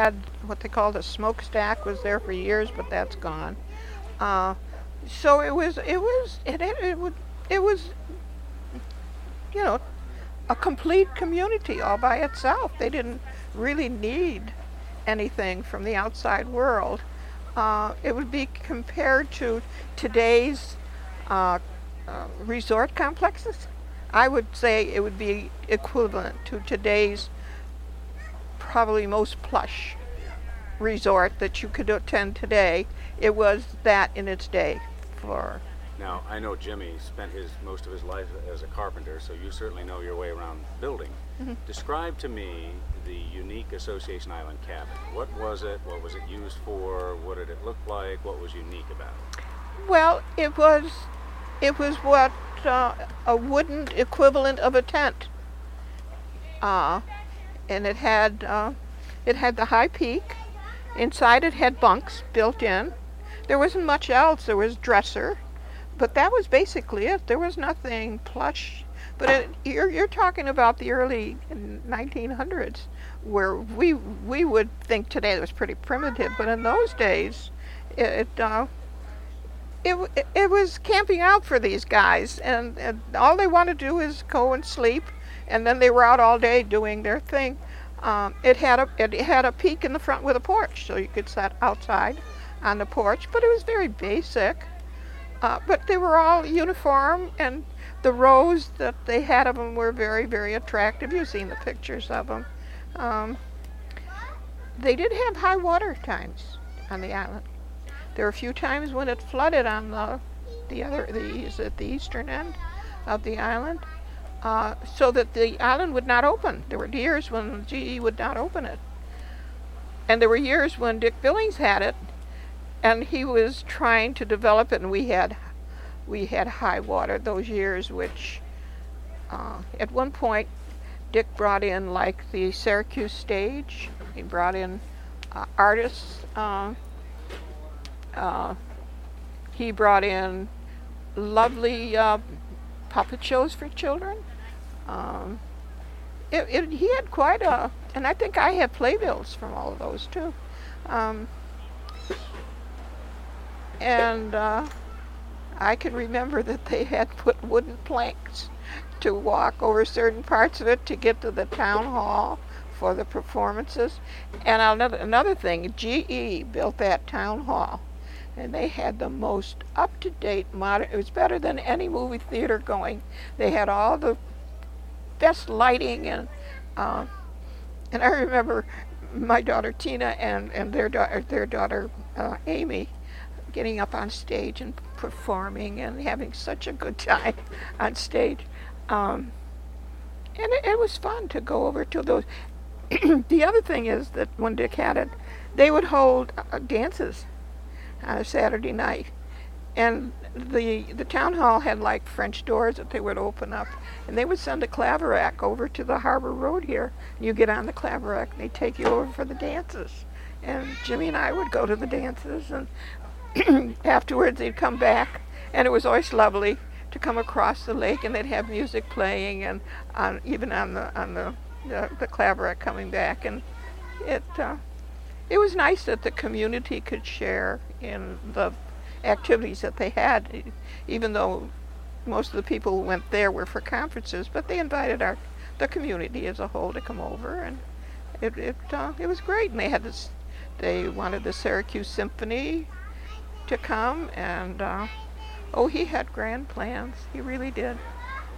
had what they called a smokestack was there for years, but that's gone. Uh, so it was it was it it, it, would, it was you know a complete community all by itself. They didn't really need anything from the outside world. Uh, it would be compared to today's uh, uh, resort complexes. I would say it would be equivalent to today's probably most plush resort that you could attend today. It was that in its day for Now, I know Jimmy spent his most of his life as a carpenter, so you certainly know your way around building. Describe to me the unique Association Island cabin. What was it? What was it used for? What did it look like? What was unique about it? Well, it was it was what uh, a wooden equivalent of a tent. Uh, and it had uh, it had the high peak. Inside it had bunks built in. There wasn't much else. There was dresser, but that was basically it. There was nothing plush. But it, you're you're talking about the early 1900s, where we we would think today it was pretty primitive, but in those days, it. it uh, it, it- was camping out for these guys, and, and all they want to do is go and sleep, and then they were out all day doing their thing. Um, it had a it had a peak in the front with a porch, so you could sit outside on the porch, but it was very basic. Uh, but they were all uniform, and the rows that they had of them were very very attractive. You've seen the pictures of them. Um, they did have high water times on the island. There were a few times when it flooded on the the other the the eastern end of the island, uh, so that the island would not open. There were years when GE would not open it, and there were years when Dick Billings had it, and he was trying to develop it, and we had we had high water those years, which uh, at one point Dick brought in like the Syracuse stage. He brought in uh, artists. Uh, uh, he brought in lovely uh, puppet shows for children. Um, it, it, he had quite a, and I think I have playbills from all of those too. Um, and uh, I can remember that they had put wooden planks to walk over certain parts of it to get to the town hall for the performances. And another another thing, GE built that town hall, and they had the most up-to-date modern. It was better than any movie theater going. They had all the best lighting and. Uh, and I remember my daughter Tina and, and their daughter their daughter uh, Amy getting up on stage and performing and having such a good time on stage. Um, and it, it was fun to go over to those. the other thing is that when Dick had it, they would hold uh, dances on a Saturday night. And the the town hall had like French doors that they would open up, and they would send a claverack over to the Harbor Road here. You get on the claverack, and they take you over for the dances. And Jimmy and I would go to the dances, and afterwards they'd come back, and it was always lovely to come across the lake, and they'd have music playing, and on even on the on the the, the claverack coming back, and it uh, it was nice that the community could share in the activities that they had, even though most of the people who went there were for conferences, but they invited our the community as a whole to come over, and it it uh, it was great. And they had this, they wanted the Syracuse Symphony to come, and uh, oh, he had grand plans. He really did.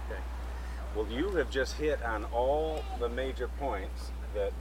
Okay. Well, you have just hit on all the major points that